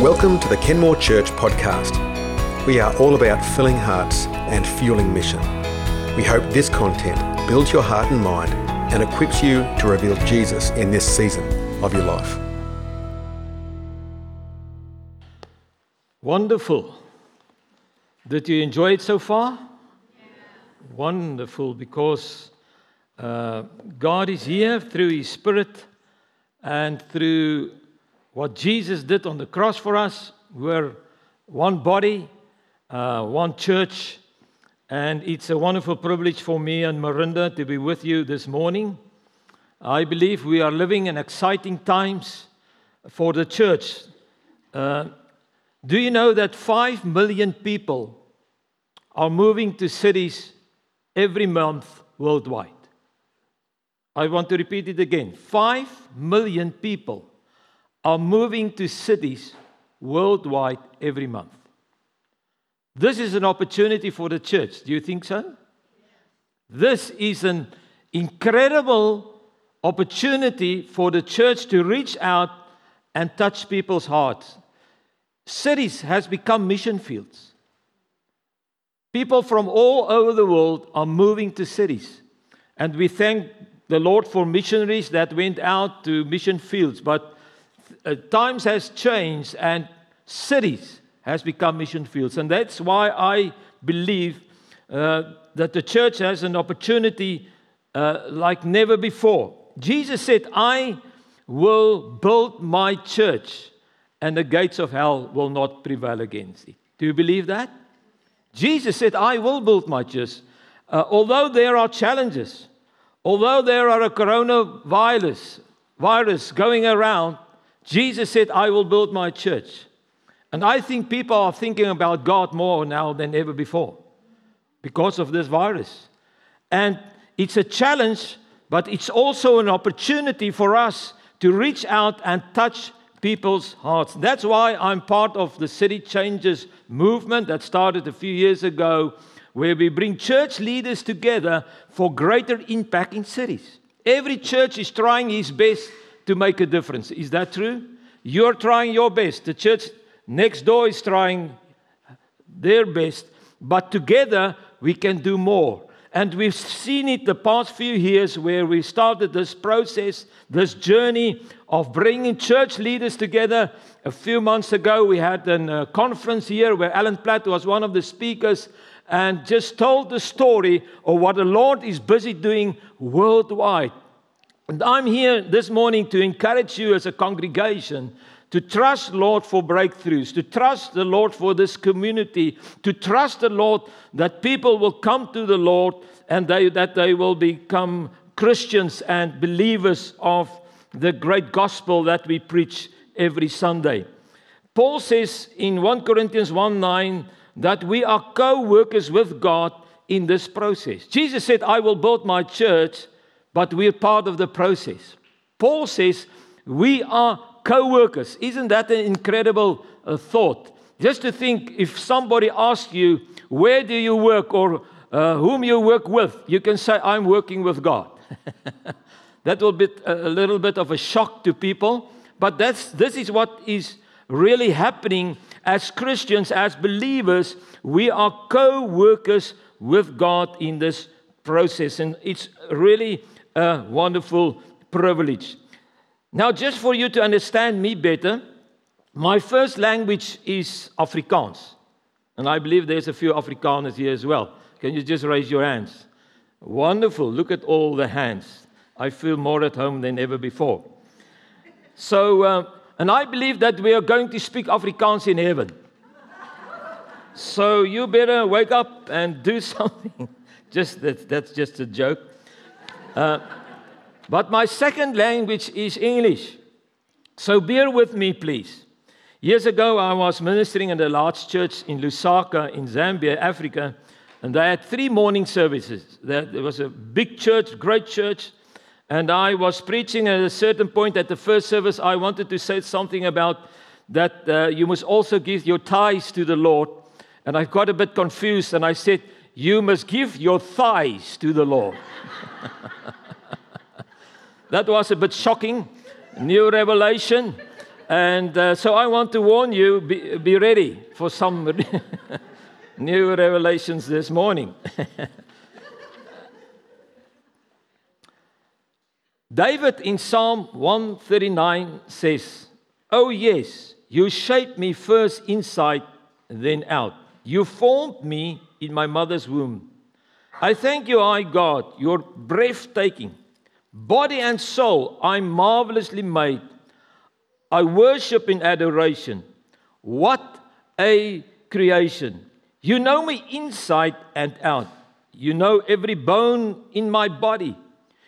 Welcome to the Kenmore Church podcast. We are all about filling hearts and fueling mission. We hope this content builds your heart and mind and equips you to reveal Jesus in this season of your life. Wonderful. Did you enjoy it so far? Wonderful, because uh, God is here through His Spirit and through what Jesus did on the cross for us. We're one body, uh, one church, and it's a wonderful privilege for me and Marinda to be with you this morning. I believe we are living in exciting times for the church. Uh, do you know that 5 million people are moving to cities every month worldwide? I want to repeat it again 5 million people are moving to cities worldwide every month. This is an opportunity for the church. Do you think so? This is an incredible opportunity for the church to reach out and touch people's hearts. Cities has become mission fields. People from all over the world are moving to cities. And we thank the Lord for missionaries that went out to mission fields, but uh, times has changed and cities has become mission fields. And that's why I believe uh, that the church has an opportunity uh, like never before. Jesus said, I will build my church, and the gates of hell will not prevail against it. Do you believe that? Jesus said, I will build my church. Uh, although there are challenges, although there are a coronavirus virus going around, Jesus said, I will build my church. And I think people are thinking about God more now than ever before because of this virus. And it's a challenge, but it's also an opportunity for us to reach out and touch people's hearts. That's why I'm part of the City Changers movement that started a few years ago, where we bring church leaders together for greater impact in cities. Every church is trying its best to make a difference. Is that true? You're trying your best. The church next door is trying their best, but together we can do more. And we've seen it the past few years where we started this process, this journey of bringing church leaders together. A few months ago, we had a uh, conference here where Alan Platt was one of the speakers and just told the story of what the Lord is busy doing worldwide. And I'm here this morning to encourage you as a congregation to trust Lord for breakthroughs, to trust the Lord for this community, to trust the Lord that people will come to the Lord and they, that they will become Christians and believers of the great gospel that we preach every Sunday. Paul says in 1 Corinthians 1 9 that we are co workers with God in this process. Jesus said, I will build my church but we're part of the process. Paul says we are co workers. Isn't that an incredible uh, thought? Just to think if somebody asks you, Where do you work or uh, whom you work with? You can say, I'm working with God. that will be a little bit of a shock to people, but that's, this is what is really happening as Christians, as believers. We are co workers with God in this process, and it's really a wonderful privilege. Now, just for you to understand me better, my first language is Afrikaans. And I believe there's a few Afrikaners here as well. Can you just raise your hands? Wonderful. Look at all the hands. I feel more at home than ever before. So, uh, and I believe that we are going to speak Afrikaans in heaven. So you better wake up and do something. just that, that's just a joke. Uh, but my second language is English. So bear with me, please. Years ago, I was ministering in a large church in Lusaka, in Zambia, Africa, and they had three morning services. There was a big church, great church, and I was preaching at a certain point at the first service. I wanted to say something about that uh, you must also give your tithes to the Lord. And I got a bit confused, and I said, You must give your thighs to the Lord. that was a bit shocking. New revelation. And uh, so I want to warn you be, be ready for some new revelations this morning. David in Psalm 139 says, Oh, yes, you shaped me first inside, then out. You formed me in my mother's womb. I thank you, I God, you're breathtaking. Body and soul, I'm marvelously made. I worship in adoration. What a creation. You know me inside and out. You know every bone in my body.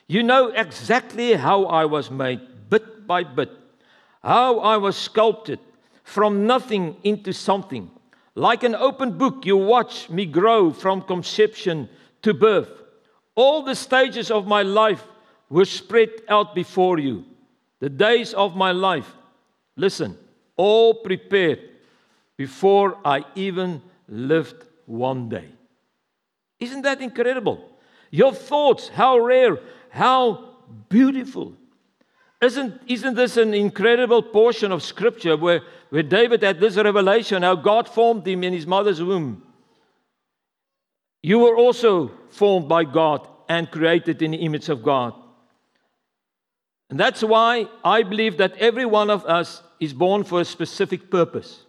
You know exactly how I was made, bit by bit, how I was sculpted from nothing into something. Like an open book, you watch me grow from conception to birth. All the stages of my life were spread out before you. The days of my life, listen, all prepared before I even lived one day. Isn't that incredible? Your thoughts, how rare, how beautiful. Isn't, isn't this an incredible portion of scripture where, where David had this revelation how God formed him in his mother's womb? You were also formed by God and created in the image of God. And that's why I believe that every one of us is born for a specific purpose.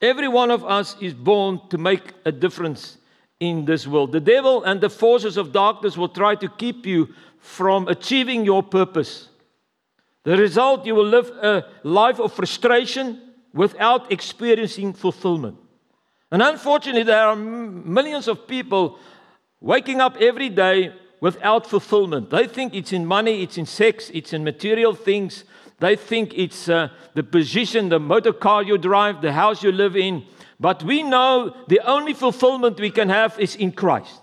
Every one of us is born to make a difference in this world. The devil and the forces of darkness will try to keep you from achieving your purpose. The result, you will live a life of frustration without experiencing fulfillment. And unfortunately, there are millions of people waking up every day without fulfillment. They think it's in money, it's in sex, it's in material things. They think it's uh, the position, the motor car you drive, the house you live in. But we know the only fulfillment we can have is in Christ.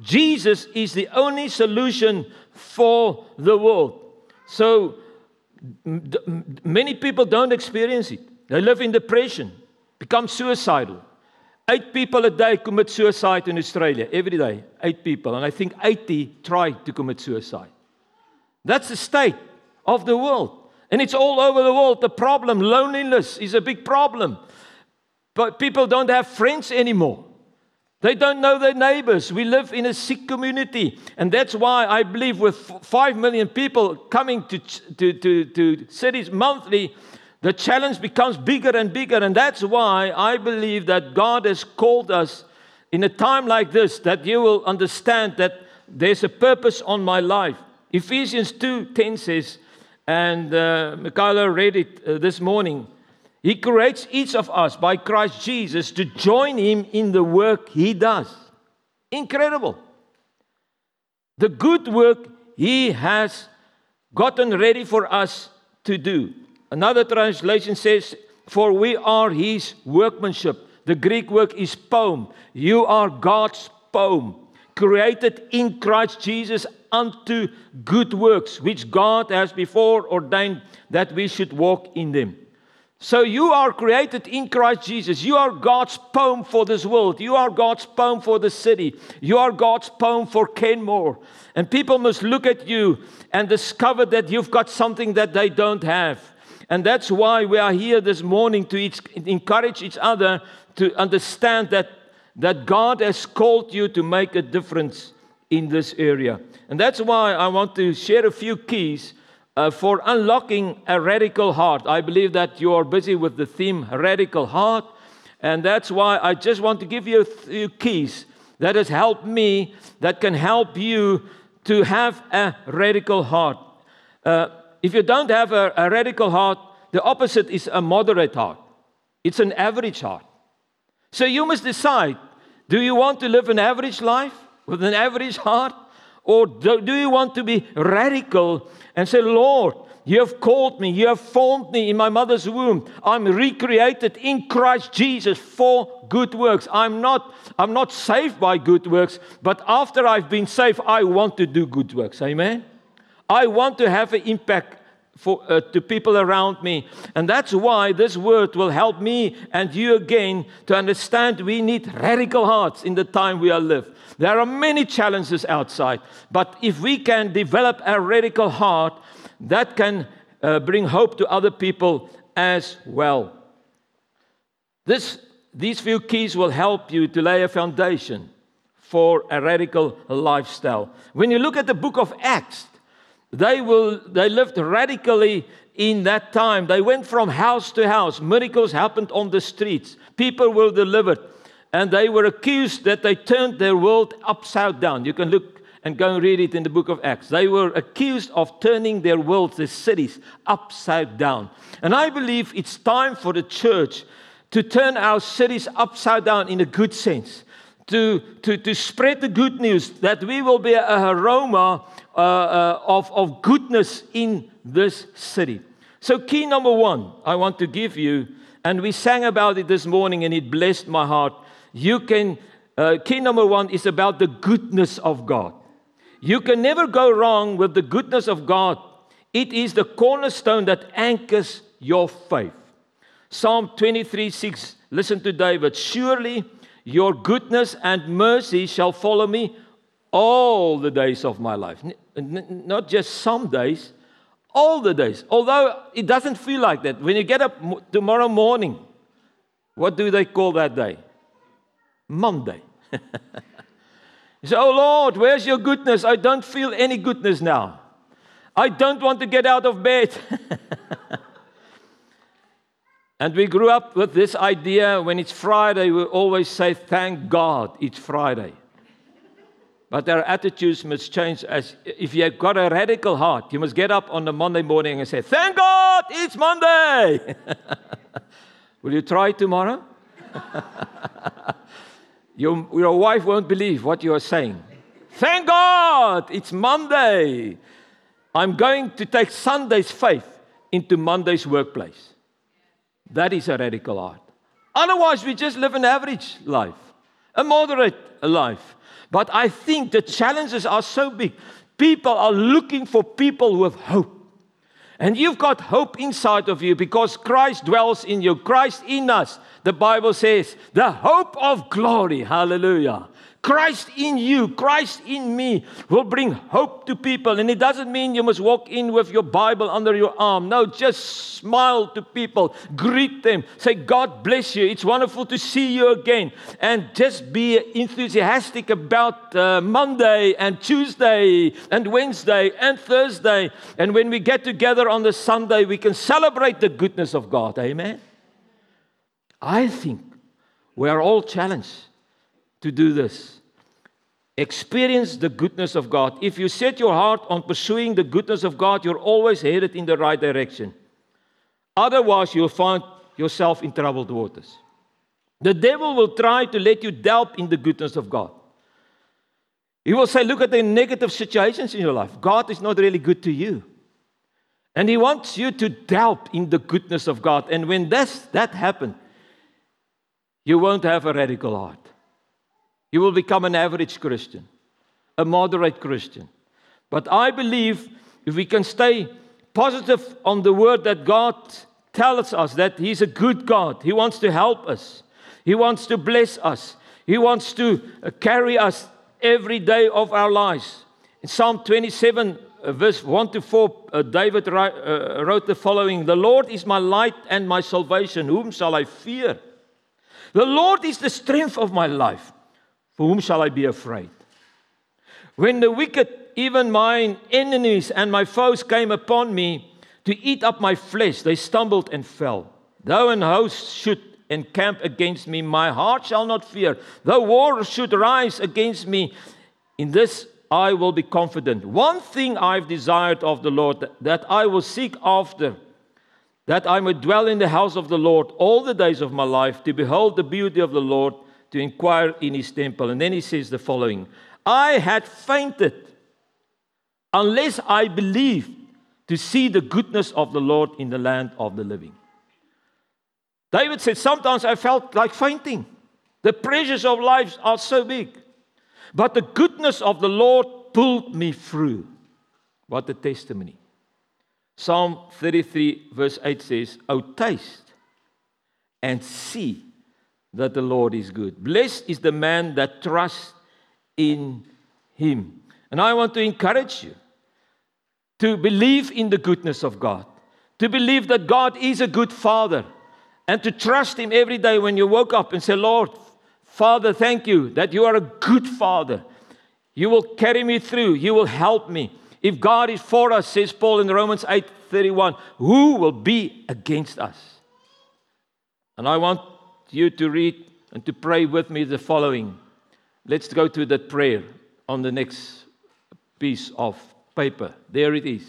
Jesus is the only solution for the world. So many people don't experience it. They live in depression, become suicidal. Eight people a day commit suicide in Australia, every day. Eight people. And I think 80 try to commit suicide. That's the state of the world. And it's all over the world. The problem, loneliness, is a big problem. But people don't have friends anymore. They don't know their neighbors. We live in a sick community. And that's why I believe with 5 million people coming to, to, to, to cities monthly, the challenge becomes bigger and bigger. And that's why I believe that God has called us in a time like this that you will understand that there's a purpose on my life. Ephesians 2:10 says, and uh, Michaela read it uh, this morning. He creates each of us by Christ Jesus to join him in the work he does. Incredible. The good work he has gotten ready for us to do. Another translation says, For we are his workmanship. The Greek word is poem. You are God's poem, created in Christ Jesus unto good works, which God has before ordained that we should walk in them. So you are created in Christ Jesus. You are God's poem for this world. You are God's poem for the city. You are God's poem for Kenmore. And people must look at you and discover that you've got something that they don't have. And that's why we are here this morning to each, encourage each other to understand that, that God has called you to make a difference in this area. And that's why I want to share a few keys uh, for unlocking a radical heart. I believe that you are busy with the theme radical heart, and that's why I just want to give you a few keys that has helped me, that can help you to have a radical heart. Uh, if you don't have a, a radical heart, the opposite is a moderate heart. It's an average heart. So you must decide do you want to live an average life with an average heart? Or do, do you want to be radical and say, Lord, you have called me, you have formed me in my mother's womb. I'm recreated in Christ Jesus for good works. I'm not, I'm not saved by good works, but after I've been saved, I want to do good works. Amen. I want to have an impact for, uh, to people around me. And that's why this word will help me and you again to understand we need radical hearts in the time we are live. There are many challenges outside, but if we can develop a radical heart, that can uh, bring hope to other people as well. This, these few keys will help you to lay a foundation for a radical lifestyle. When you look at the book of Acts, they, will, they lived radically in that time. They went from house to house. Miracles happened on the streets. People were delivered. And they were accused that they turned their world upside down. You can look and go and read it in the book of Acts. They were accused of turning their worlds, their cities, upside down. And I believe it's time for the church to turn our cities upside down in a good sense. To, to, to spread the good news that we will be a aroma uh, uh, of, of goodness in this city. So, key number one, I want to give you, and we sang about it this morning and it blessed my heart. You can, uh, key number one is about the goodness of God. You can never go wrong with the goodness of God. It is the cornerstone that anchors your faith. Psalm 23 6, listen to David. Surely your goodness and mercy shall follow me all the days of my life. Not just some days, all the days. Although it doesn't feel like that. When you get up tomorrow morning, what do they call that day? Monday. You say, Oh Lord, where's your goodness? I don't feel any goodness now. I don't want to get out of bed. and we grew up with this idea when it's Friday, we always say, Thank God it's Friday. But our attitudes must change. As if you've got a radical heart, you must get up on the Monday morning and say, Thank God it's Monday. Will you try tomorrow? Your, your wife won't believe what you are saying. Thank God, it's Monday. I'm going to take Sunday's faith into Monday's workplace. That is a radical heart. Otherwise, we just live an average life, a moderate life. But I think the challenges are so big. People are looking for people who have hope. And you've got hope inside of you because Christ dwells in you, Christ in us. The Bible says, the hope of glory. Hallelujah. Christ in you, Christ in me will bring hope to people. And it doesn't mean you must walk in with your Bible under your arm. No, just smile to people, greet them, say, God bless you. It's wonderful to see you again. And just be enthusiastic about uh, Monday and Tuesday and Wednesday and Thursday. And when we get together on the Sunday, we can celebrate the goodness of God. Amen. I think we are all challenged to do this. Experience the goodness of God. If you set your heart on pursuing the goodness of God, you're always headed in the right direction. Otherwise, you'll find yourself in troubled waters. The devil will try to let you doubt in the goodness of God. He will say, Look at the negative situations in your life. God is not really good to you. And he wants you to doubt in the goodness of God. And when that's, that happens, you won't have a radical heart. You will become an average Christian, a moderate Christian. But I believe if we can stay positive on the word that God tells us that He's a good God, He wants to help us, He wants to bless us, He wants to uh, carry us every day of our lives. In Psalm 27, uh, verse 1 to 4, uh, David wrote the following The Lord is my light and my salvation. Whom shall I fear? The Lord is the strength of my life. For whom shall I be afraid? When the wicked, even mine enemies and my foes, came upon me to eat up my flesh, they stumbled and fell. Though an host should encamp against me, my heart shall not fear. Though war should rise against me, in this I will be confident. One thing I've desired of the Lord that I will seek after, that I may dwell in the house of the Lord all the days of my life, to behold the beauty of the Lord to inquire in his temple. And then he says the following I had fainted unless I believed to see the goodness of the Lord in the land of the living. David said, Sometimes I felt like fainting. The pressures of life are so big. But the goodness of the Lord pulled me through. What a testimony. Psalm 33, verse 8 says, Oh, taste and see that the Lord is good. Blessed is the man that trusts in him. And I want to encourage you to believe in the goodness of God, to believe that God is a good father, and to trust Him every day when you woke up and say, Lord, Father, thank you that you are a good father. You will carry me through, you will help me. If God is for us, says Paul in Romans 8:31, who will be against us? And I want you to read and to pray with me the following. Let's go to that prayer on the next piece of paper. There it is.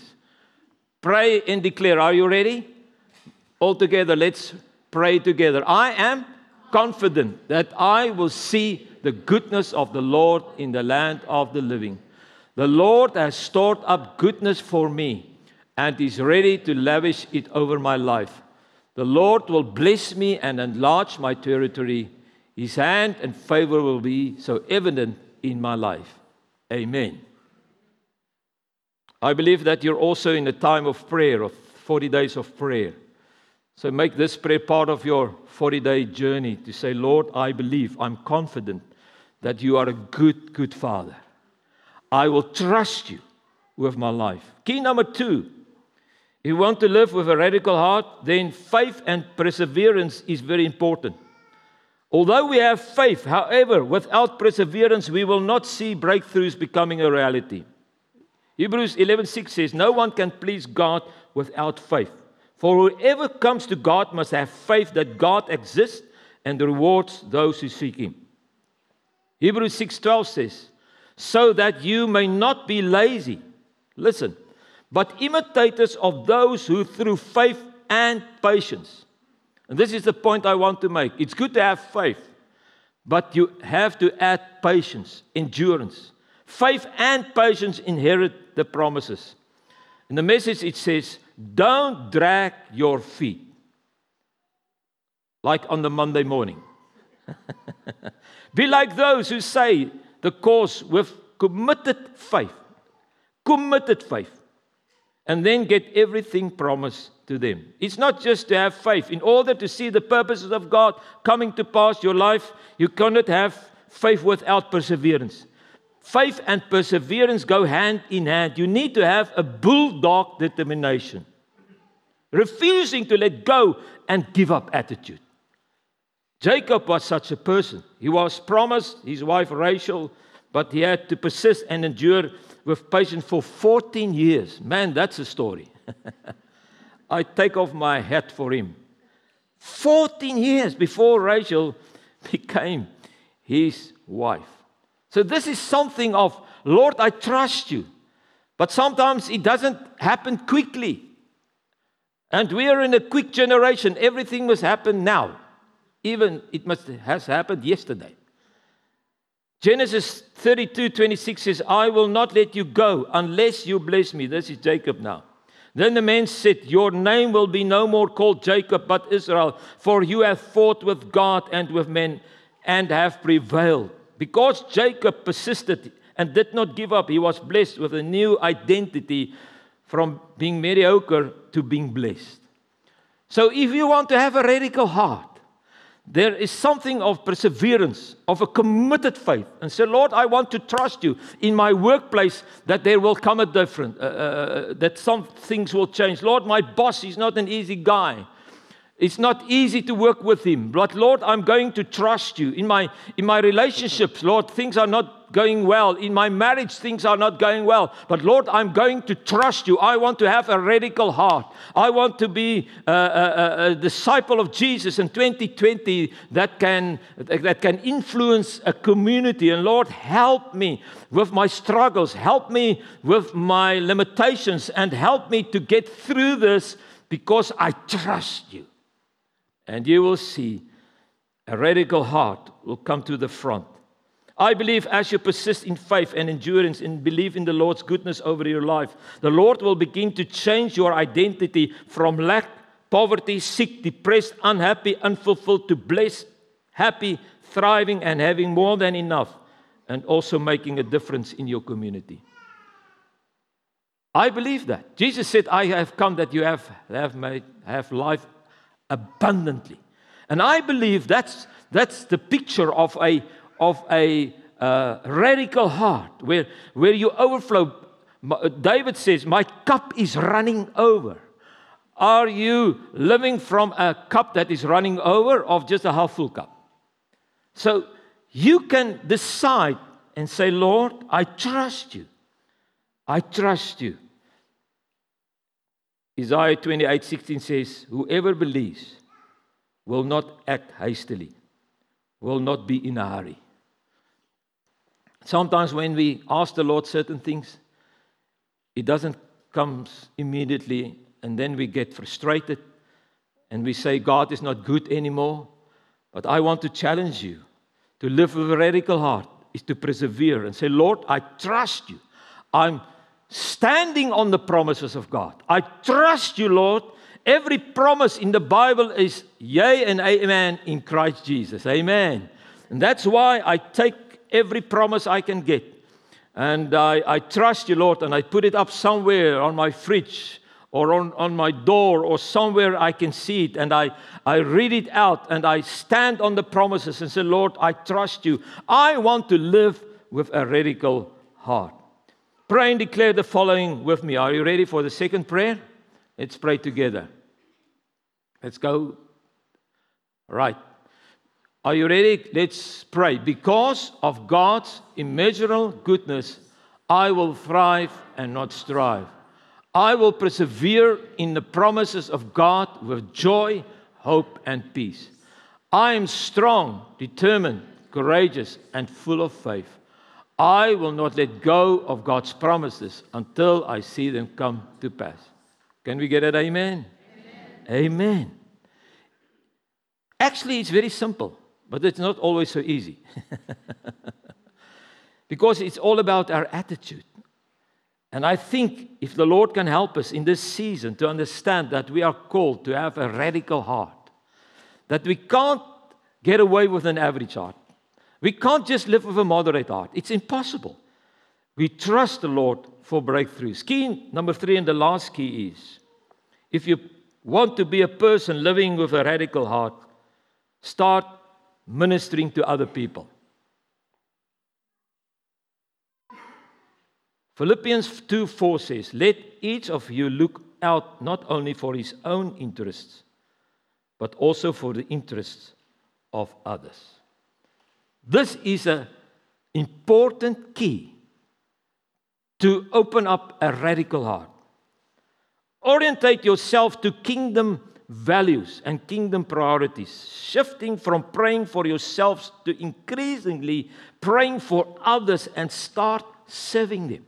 Pray and declare. Are you ready? All together, let's pray together. I am confident that I will see the goodness of the Lord in the land of the living. The Lord has stored up goodness for me and is ready to lavish it over my life. The Lord will bless me and enlarge my territory. His hand and favor will be so evident in my life. Amen. I believe that you're also in a time of prayer, of 40 days of prayer. So make this prayer part of your 40 day journey to say, Lord, I believe, I'm confident that you are a good, good Father. I will trust you with my life. Key number two if you want to live with a radical heart, then faith and perseverance is very important. Although we have faith, however, without perseverance, we will not see breakthroughs becoming a reality. Hebrews 11:6 says, "No one can please God without faith. For whoever comes to God must have faith that God exists and rewards those who seek him." Hebrews 6:12 says, "So that you may not be lazy, listen, but imitators of those who through faith and patience." And this is the point I want to make. It's good to have faith, but you have to add patience, endurance. Faith and patience inherit the promises. In the message, it says, Don't drag your feet like on the Monday morning. Be like those who say the course with committed faith. Committed faith. And then get everything promised to them. It's not just to have faith. In order to see the purposes of God coming to pass your life, you cannot have faith without perseverance. Faith and perseverance go hand in hand. You need to have a bulldog determination, refusing to let go and give up attitude. Jacob was such a person. He was promised his wife Rachel, but he had to persist and endure with patience for 14 years. Man, that's a story. I take off my hat for him. 14 years before Rachel became his wife. So this is something of, Lord, I trust you. But sometimes it doesn't happen quickly. And we are in a quick generation. Everything must happen now. Even it must has happened yesterday. Genesis 32, 26 says, I will not let you go unless you bless me. This is Jacob now. Then the man said, Your name will be no more called Jacob, but Israel, for you have fought with God and with men and have prevailed. Because Jacob persisted and did not give up, he was blessed with a new identity from being mediocre to being blessed. So, if you want to have a radical heart, there is something of perseverance, of a committed faith, and say, Lord, I want to trust you in my workplace that there will come a different, uh, uh, uh that some things will change. Lord, my boss is not an easy guy. It's not easy to work with him. But Lord, I'm going to trust you. In my, in my relationships, Lord, things are not going well. In my marriage, things are not going well. But Lord, I'm going to trust you. I want to have a radical heart. I want to be a, a, a disciple of Jesus in 2020 that can, that can influence a community. And Lord, help me with my struggles. Help me with my limitations. And help me to get through this because I trust you and you will see a radical heart will come to the front. I believe as you persist in faith and endurance and believe in the Lord's goodness over your life, the Lord will begin to change your identity from lack, poverty, sick, depressed, unhappy, unfulfilled to blessed, happy, thriving, and having more than enough, and also making a difference in your community. I believe that. Jesus said, I have come that you have, have, made, have life abundantly. And I believe that's, that's the picture of a, of a uh, radical heart where, where you overflow. David says, My cup is running over. Are you living from a cup that is running over or just a half full cup? So you can decide and say, Lord, I trust you. I trust you. Isaiah 28 16 says, Whoever believes will not act hastily, will not be in a hurry. Sometimes when we ask the Lord certain things, it doesn't come immediately, and then we get frustrated and we say, God is not good anymore. But I want to challenge you to live with a radical heart, is to persevere and say, Lord, I trust you. I'm standing on the promises of God. I trust you, Lord. Every promise in the Bible is yea and amen in Christ Jesus. Amen. And that's why I take every promise I can get. And I, I trust you, Lord, and I put it up somewhere on my fridge or on, on my door or somewhere I can see it. And I, I read it out and I stand on the promises and say, Lord, I trust you. I want to live with a radical heart. Pray and declare the following with me. Are you ready for the second prayer? Let's pray together. Let's go. Right. Are you ready? Let's pray. Because of God's immeasurable goodness, I will thrive and not strive. I will persevere in the promises of God with joy, hope, and peace. I am strong, determined, courageous, and full of faith. I will not let go of God's promises until I see them come to pass. Can we get it? Amen. Amen. Amen. Actually, it's very simple, but it's not always so easy. because it's all about our attitude. And I think if the Lord can help us in this season to understand that we are called to have a radical heart, that we can't get away with an average heart, we can't just live with a moderate heart. It's impossible. We trust the Lord for breakthroughs. Key number three, and the last key is if you want to be a person living with a radical heart, start ministering to other people. Philippians 2 4 says, Let each of you look out not only for his own interests, but also for the interests of others. This is an important key to open up a radical heart. Orientate yourself to kingdom values and kingdom priorities, shifting from praying for yourselves to increasingly praying for others and start serving them.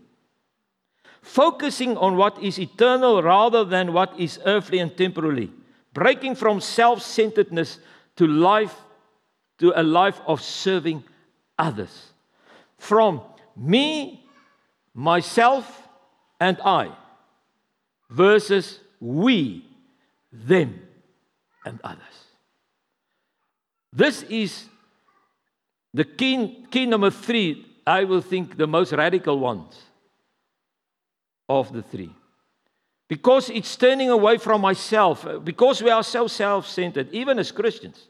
Focusing on what is eternal rather than what is earthly and temporary, breaking from self centeredness to life to a life of serving others. From me, myself, and I versus we, them, and others. This is the key, key number three, I will think the most radical ones of the three. Because it's turning away from myself, because we are so self centered, even as Christians.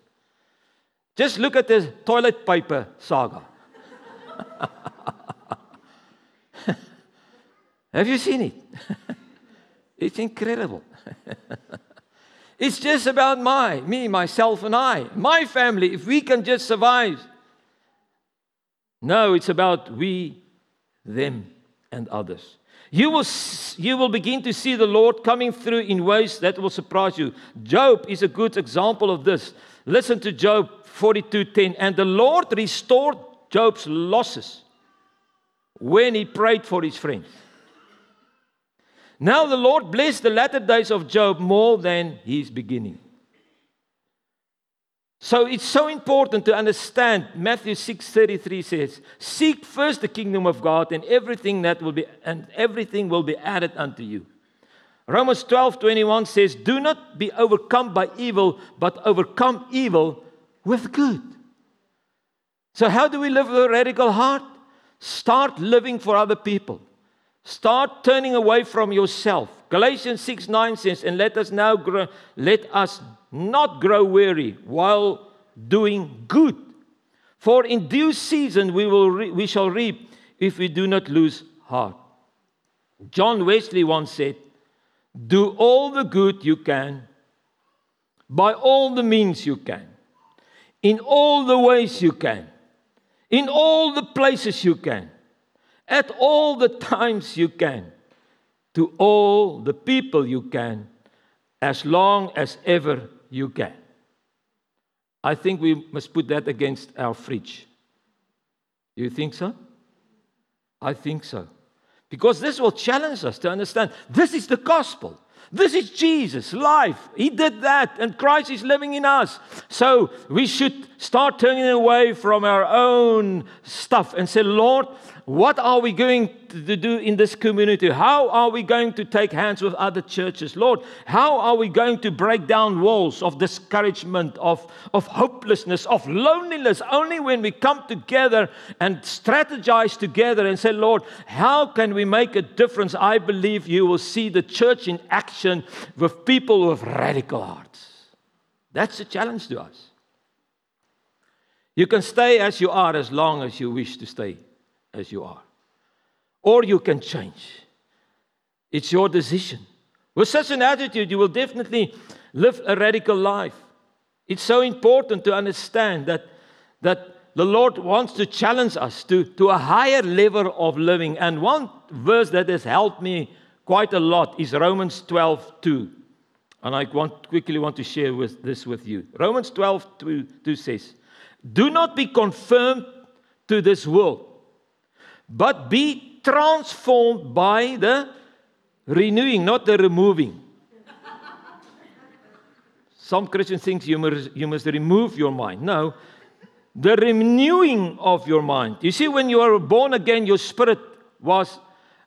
Just look at the toilet paper saga. Have you seen it? it's incredible. it's just about my, me, myself, and I, my family. If we can just survive. No, it's about we, them, and others. You will, you will begin to see the Lord coming through in ways that will surprise you. Job is a good example of this. Listen to Job 42:10 and the Lord restored Job's losses when he prayed for his friends. Now the Lord blessed the latter days of Job more than his beginning. So it's so important to understand Matthew 6:33 says, "Seek first the kingdom of God and everything that will be and everything will be added unto you." Romans 12:21 says, "Do not be overcome by evil, but overcome evil with good. So, how do we live with a radical heart? Start living for other people. Start turning away from yourself. Galatians 6 9 says, And let us now grow, let us not grow weary while doing good. For in due season we, will re- we shall reap if we do not lose heart. John Wesley once said, Do all the good you can, by all the means you can, in all the ways you can, in all the places you can, at all the times you can, to all the people you can, as long as ever you can. I think we must put that against our fridge. Do you think so? I think so. Because this will challenge us to understand this is the gospel. This is Jesus' life. He did that, and Christ is living in us. So we should start turning away from our own stuff and say, Lord, what are we going to do in this community? How are we going to take hands with other churches? Lord, how are we going to break down walls of discouragement, of, of hopelessness, of loneliness? Only when we come together and strategize together and say, Lord, how can we make a difference? I believe you will see the church in action with people with radical hearts. That's a challenge to us. You can stay as you are as long as you wish to stay as you are. Or you can change. It's your decision. With such an attitude, you will definitely live a radical life. It's so important to understand that, that the Lord wants to challenge us to, to a higher level of living. And one verse that has helped me quite a lot is Romans 12 2. And I want, quickly want to share with, this with you. Romans 12 2, 2 says, Do not be confirmed to this world but be transformed by the renewing, not the removing. Some Christians think you must, you must remove your mind. No, the renewing of your mind. You see, when you are born again, your spirit was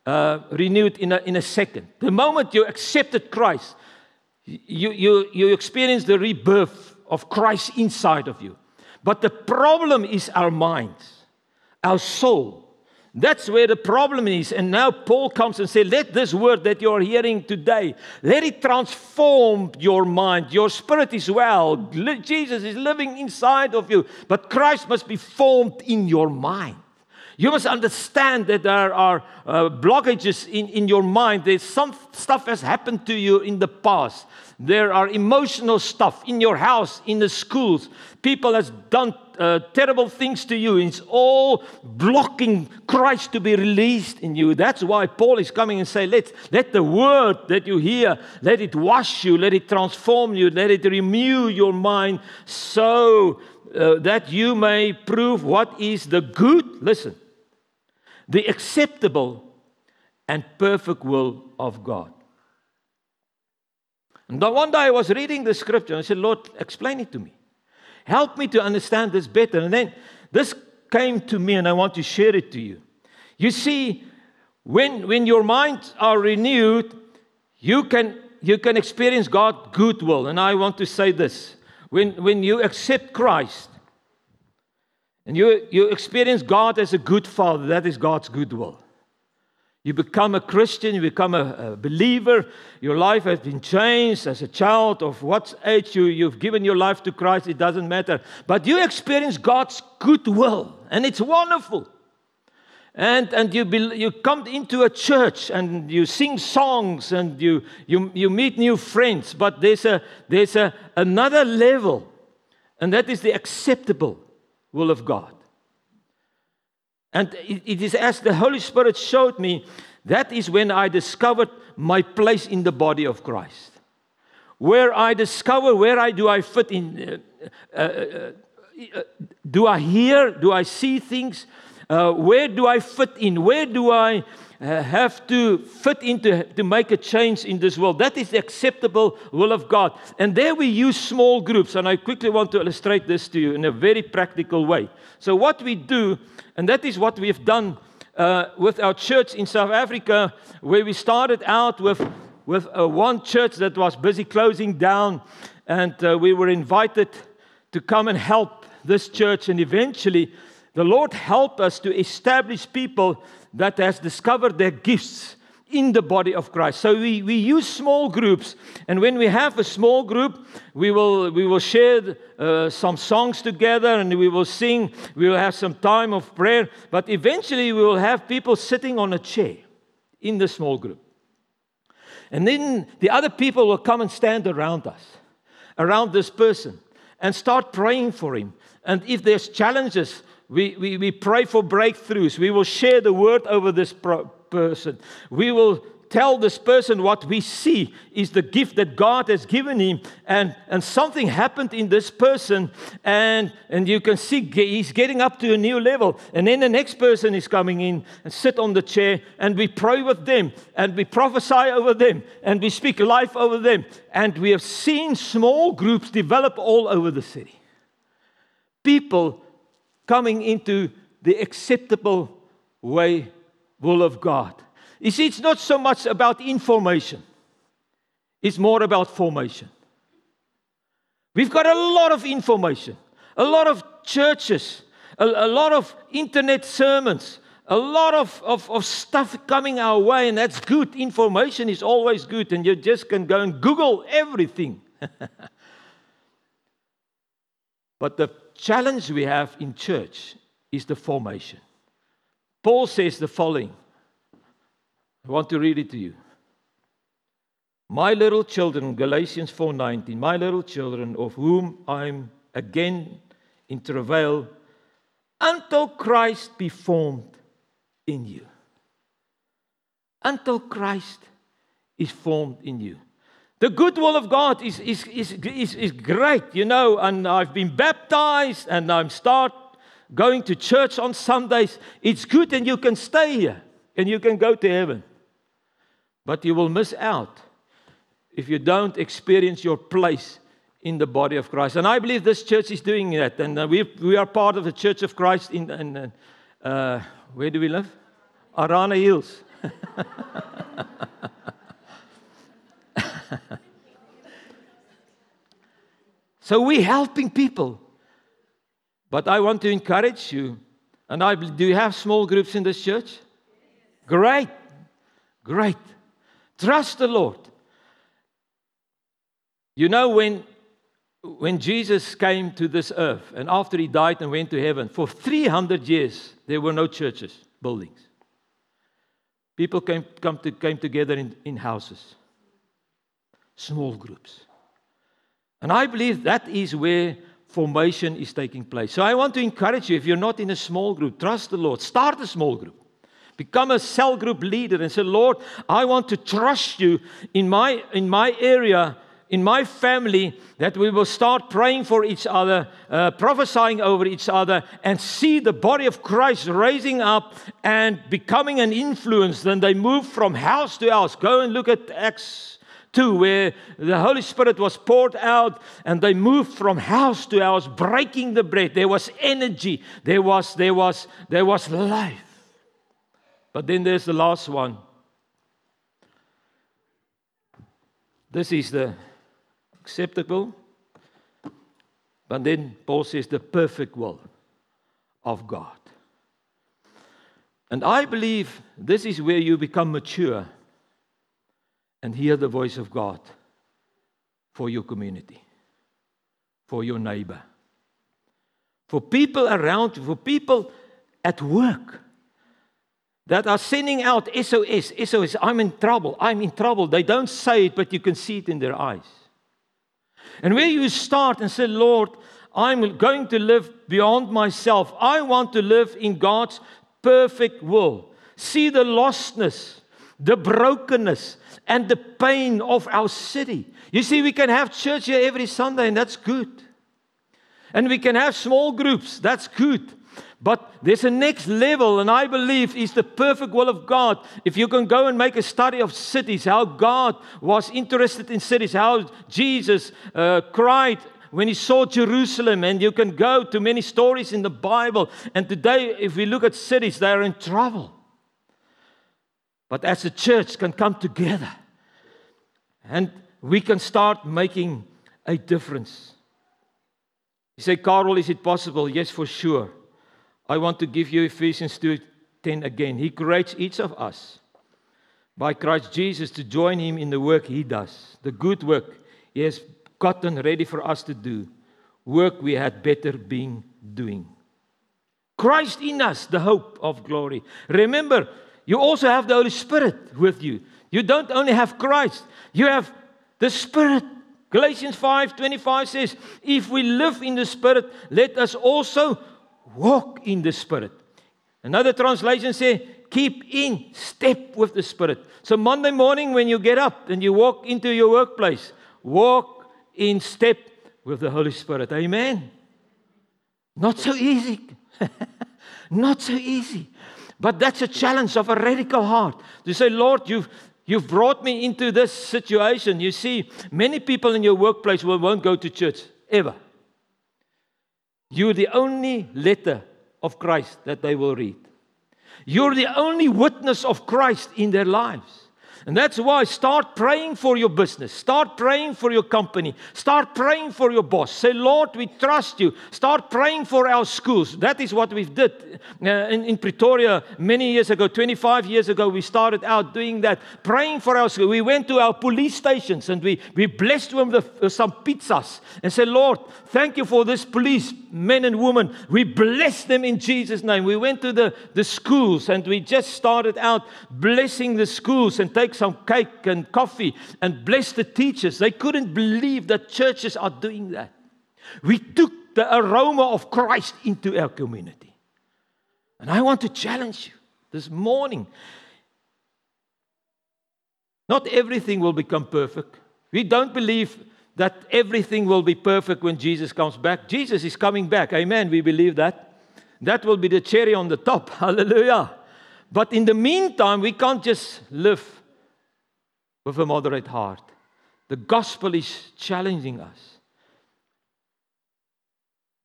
uh, renewed in a, in a second. The moment you accepted Christ, you, you, you experience the rebirth of Christ inside of you. But the problem is our minds, our soul. That's where the problem is. And now Paul comes and says, Let this word that you're hearing today, let it transform your mind. Your spirit is well. Jesus is living inside of you. But Christ must be formed in your mind. You must understand that there are uh, blockages in, in your mind. There's some stuff has happened to you in the past. There are emotional stuff in your house, in the schools. People has done uh, terrible things to you. It's all blocking Christ to be released in you. That's why Paul is coming and say, let let the word that you hear, let it wash you, let it transform you, let it renew your mind so uh, that you may prove what is the good, listen, the acceptable and perfect will of God. And one day I was reading the scripture and I said, Lord, explain it to me. Help me to understand this better. And then this came to me and I want to share it to you. You see, when, when your minds are renewed, you can, you can experience God's goodwill. And I want to say this when, when you accept Christ and you, you experience God as a good father, that is God's goodwill. You become a Christian, you become a, a, believer, your life has been changed as a child of what age you, you've given your life to Christ, it doesn't matter. But you experience God's goodwill, and it's wonderful. And, and you, be, you come into a church and you sing songs and you, you, you meet new friends, but there's, a, there's a, another level, and that is the acceptable will of God. And it is as the Holy Spirit showed me, that is when I discovered my place in the body of Christ. Where I discover where I do I fit in. Uh, uh, uh, uh do I hear? Do I see things? Uh, where do I fit in? Where do I have to fit into to make a change in this world? That is the acceptable will of God. And there we use small groups, and I quickly want to illustrate this to you in a very practical way. So what we do and that is what we've done uh, with our church in South Africa, where we started out with, with uh, one church that was busy closing down, and uh, we were invited to come and help this church. And eventually, the Lord helped us to establish people that has discovered their gifts in the body of Christ. So we, we use small groups, and when we have a small group, we will, we will share uh, some songs together and we will sing, we will have some time of prayer, but eventually we will have people sitting on a chair in the small group. And then the other people will come and stand around us, around this person, and start praying for him. And if there's challenges, we, we, we pray for breakthroughs. We will share the word over this pro- person. We will tell this person what we see is the gift that God has given him. And, and something happened in this person, and, and you can see he's getting up to a new level. And then the next person is coming in and sit on the chair, and we pray with them, and we prophesy over them, and we speak life over them. And we have seen small groups develop all over the city. People coming into the acceptable way, will of God. You see, it's not so much about information, it's more about formation. We've got a lot of information, a lot of churches, a, a lot of internet sermons, a lot of, of, of stuff coming our way, and that's good. Information is always good, and you just can go and Google everything. but the challenge we have in church is the formation. Paul says the following I want to read it to you. My little children, Galatians 4:19, my little children of whom I'm again in travail until Christ be formed in you. Until Christ is formed in you. The good will of God is, is, is, is, is great, you know, and I've been baptized and I'm start going to church on Sundays. It's good and you can stay here and you can go to heaven. But you will miss out if you don't experience your place in the body of Christ. And I believe this church is doing that. And uh, we, we are part of the Church of Christ in, in uh, where do we live? Arana Hills. so we're helping people. But I want to encourage you. And I do you have small groups in this church? Great. Great. Trust the Lord. You know, when, when Jesus came to this earth and after he died and went to heaven, for 300 years, there were no churches, buildings. People came, come to, came together in, in houses, small groups. And I believe that is where formation is taking place. So I want to encourage you if you're not in a small group, trust the Lord. Start a small group. Become a cell group leader and say, Lord, I want to trust you in my, in my area, in my family, that we will start praying for each other, uh, prophesying over each other, and see the body of Christ raising up and becoming an influence. Then they move from house to house. Go and look at Acts 2, where the Holy Spirit was poured out and they moved from house to house, breaking the bread. There was energy, there was, there was, there was life. But then there's the last one. This is the acceptable. But then Paul says the perfect will of God. And I believe this is where you become mature and hear the voice of God for your community, for your neighbor, for people around you, for people at work that are sending out SOS, SOS, I'm in trouble, I'm in trouble. They don't say it, but you can see it in their eyes. And where you start and say, Lord, I'm going to live beyond myself. I want to live in God's perfect will. See the lostness, the brokenness, and the pain of our city. You see, we can have church here every Sunday, and that's good. And we can have small groups, that's good. But there's a next level, and I believe is the perfect will of God. If you can go and make a study of cities, how God was interested in cities, how Jesus uh, cried when he saw Jerusalem, and you can go to many stories in the Bible. And today, if we look at cities, they are in trouble. But as a church can come together and we can start making a difference. You say, Carl, is it possible? Yes, for sure. I want to give you Ephesians 2:10 again. He creates each of us by Christ Jesus to join him in the work he does, the good work he has gotten ready for us to do, work we had better been doing. Christ in us, the hope of glory. Remember, you also have the Holy Spirit with you You don't only have Christ, you have the Spirit. Galatians 5 25 says, If we live in the Spirit, let us also walk in the Spirit. Another translation says, Keep in step with the Spirit. So, Monday morning, when you get up and you walk into your workplace, walk in step with the Holy Spirit. Amen. Not so easy. Not so easy. But that's a challenge of a radical heart to say, Lord, you've, you've brought me into this situation. You see, many people in your workplace will, won't go to church ever. You're the only letter of Christ that they will read. You're the only witness of Christ in their lives. And that's why start praying for your business. Start praying for your company. Start praying for your boss. Say, Lord, we trust you. Start praying for our schools. That is what we did uh, in, in, Pretoria many years ago. 25 years ago, we started out doing that, praying for our schools. We went to our police stations and we, we blessed them with uh, some pizzas and said, Lord, thank you for this police men and women. We bless them in Jesus' name. We went to the, the schools and we just started out blessing the schools and some cake and coffee and bless the teachers. They couldn't believe that churches are doing that. We took the aroma of Christ into our community. And I want to challenge you this morning. Not everything will become perfect. We don't believe that everything will be perfect when Jesus comes back. Jesus is coming back. Amen. We believe that. That will be the cherry on the top. Hallelujah. But in the meantime, we can't just live with a moderate heart. The gospel is challenging us.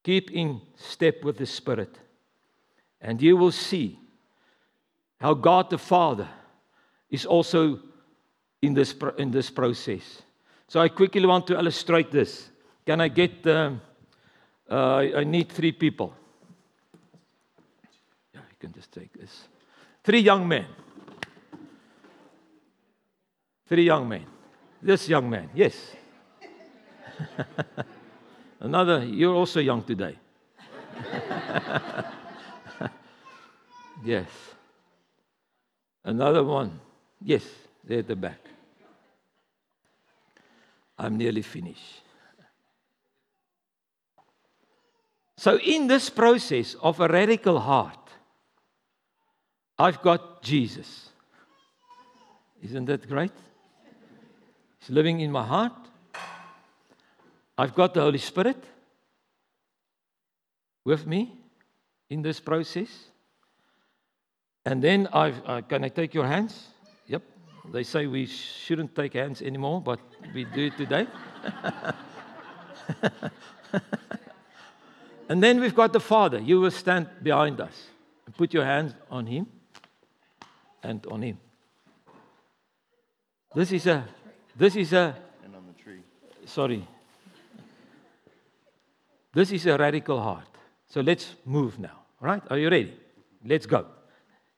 Keep in step with the Spirit, and you will see how God the Father is also in this, in this process. So I quickly want to illustrate this. Can I get, um, uh, I need three people. Yeah, you can just take this. Three young men. Three young men. This young man, yes. Another, you're also young today. yes. Another one, yes, there at the back. I'm nearly finished. So, in this process of a radical heart, I've got Jesus. Isn't that great? Living in my heart. I've got the Holy Spirit with me in this process. And then I've, uh, can I take your hands? Yep. They say we shouldn't take hands anymore, but we do it today. and then we've got the Father. You will stand behind us and put your hands on Him and on Him. This is a, this is a, and on the tree. Sorry. This is a radical heart. So let's move now. All right? Are you ready? Let's go.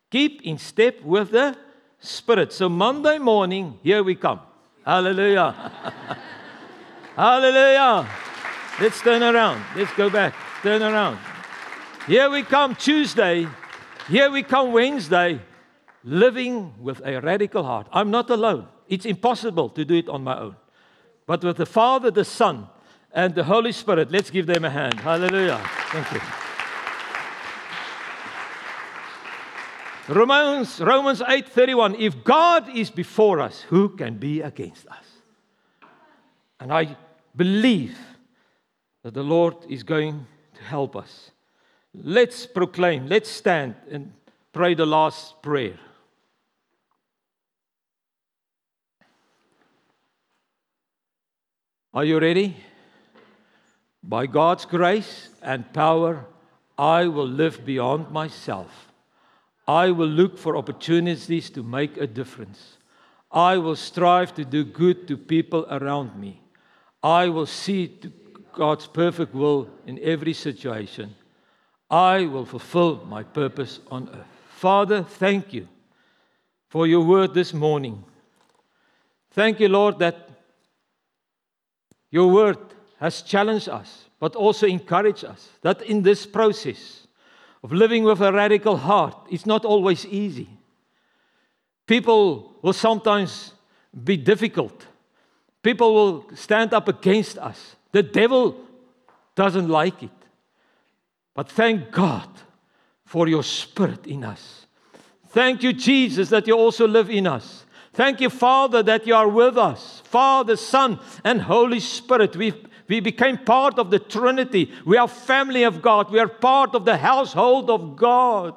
Keep in step with the Spirit. So Monday morning, here we come. Hallelujah. Hallelujah. Let's turn around. Let's go back. Turn around. Here we come Tuesday. Here we come Wednesday. Living with a radical heart. I'm not alone. It's impossible to do it on my own. But with the Father, the Son, and the Holy Spirit, let's give them a hand. Hallelujah. Thank you. Romans, Romans 8:31 If God is before us, who can be against us? And I believe that the Lord is going to help us. Let's proclaim, let's stand and pray the last prayer. Are you ready? By God's grace and power, I will live beyond myself. I will look for opportunities to make a difference. I will strive to do good to people around me. I will see God's perfect will in every situation. I will fulfill my purpose on earth. Father, thank you for your word this morning. Thank you, Lord, that your word has challenged us, but also encouraged us that in this process, of living with a radical heart. It's not always easy. People will sometimes be difficult. People will stand up against us. The devil doesn't like it. But thank God for your spirit in us. Thank you, Jesus, that you also live in us. Thank you, Father, that you are with us. Father, Son, and Holy Spirit. We, we became part of the Trinity. We are family of God. We are part of the household of God.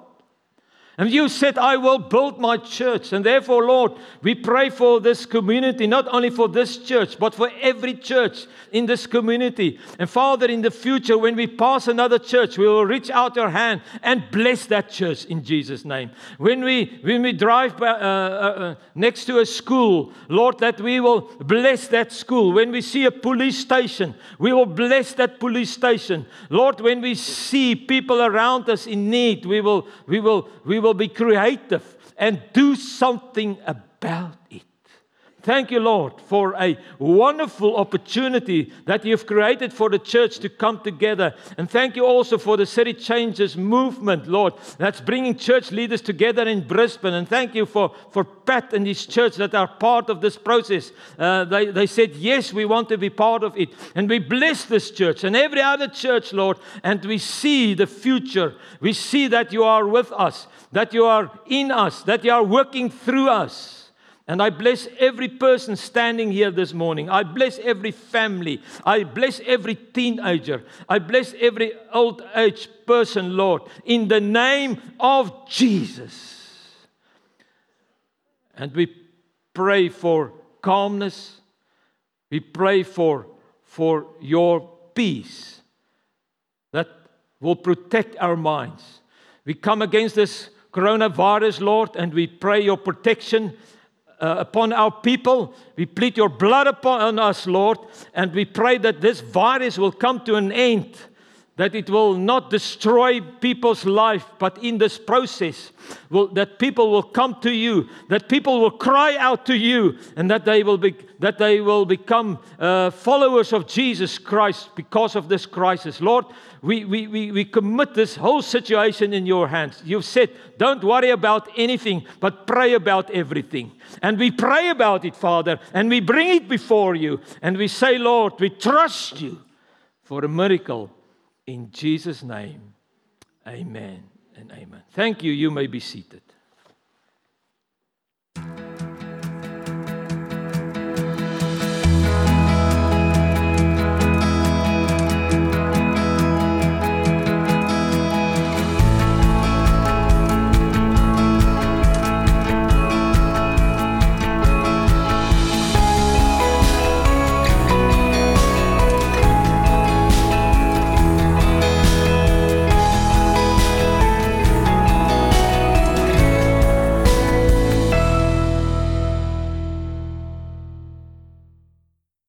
And you said, I will build my church. And therefore, Lord, we pray for this community, not only for this church, but for every church in this community. And Father, in the future, when we pass another church, we will reach out our hand and bless that church in Jesus' name. When we, when we drive by, uh, uh, uh, next to a school, Lord, that we will bless that school. When we see a police station, we will bless that police station. Lord, when we see people around us in need, we will, we will, we will be creative and do something about it. Thank you, Lord, for a wonderful opportunity that you've created for the church to come together. And thank you also for the City Changers movement, Lord, that's bringing church leaders together in Brisbane. And thank you for, for Pat and his church that are part of this process. Uh, they, they said, Yes, we want to be part of it. And we bless this church and every other church, Lord. And we see the future. We see that you are with us, that you are in us, that you are working through us. And I bless every person standing here this morning. I bless every family. I bless every teenager. I bless every old age person, Lord, in the name of Jesus. And we pray for calmness. We pray for, for your peace that will protect our minds. We come against this coronavirus, Lord, and we pray your protection uh, upon our people. We plead your blood upon us, Lord, and we pray that this virus will come to an end, that it will not destroy people's life, but in this process, will, that people will come to you, that people will cry out to you, and that they will, be, that they will become uh, followers of Jesus Christ because of this crisis. Lord, we, we, we, we commit this whole situation in your hands. You've said, don't worry about anything, but pray about everything. And we pray about it, Father, and we bring it before you. And we say, Lord, we trust you for a miracle in Jesus' name. Amen and amen. Thank you. You may be seated.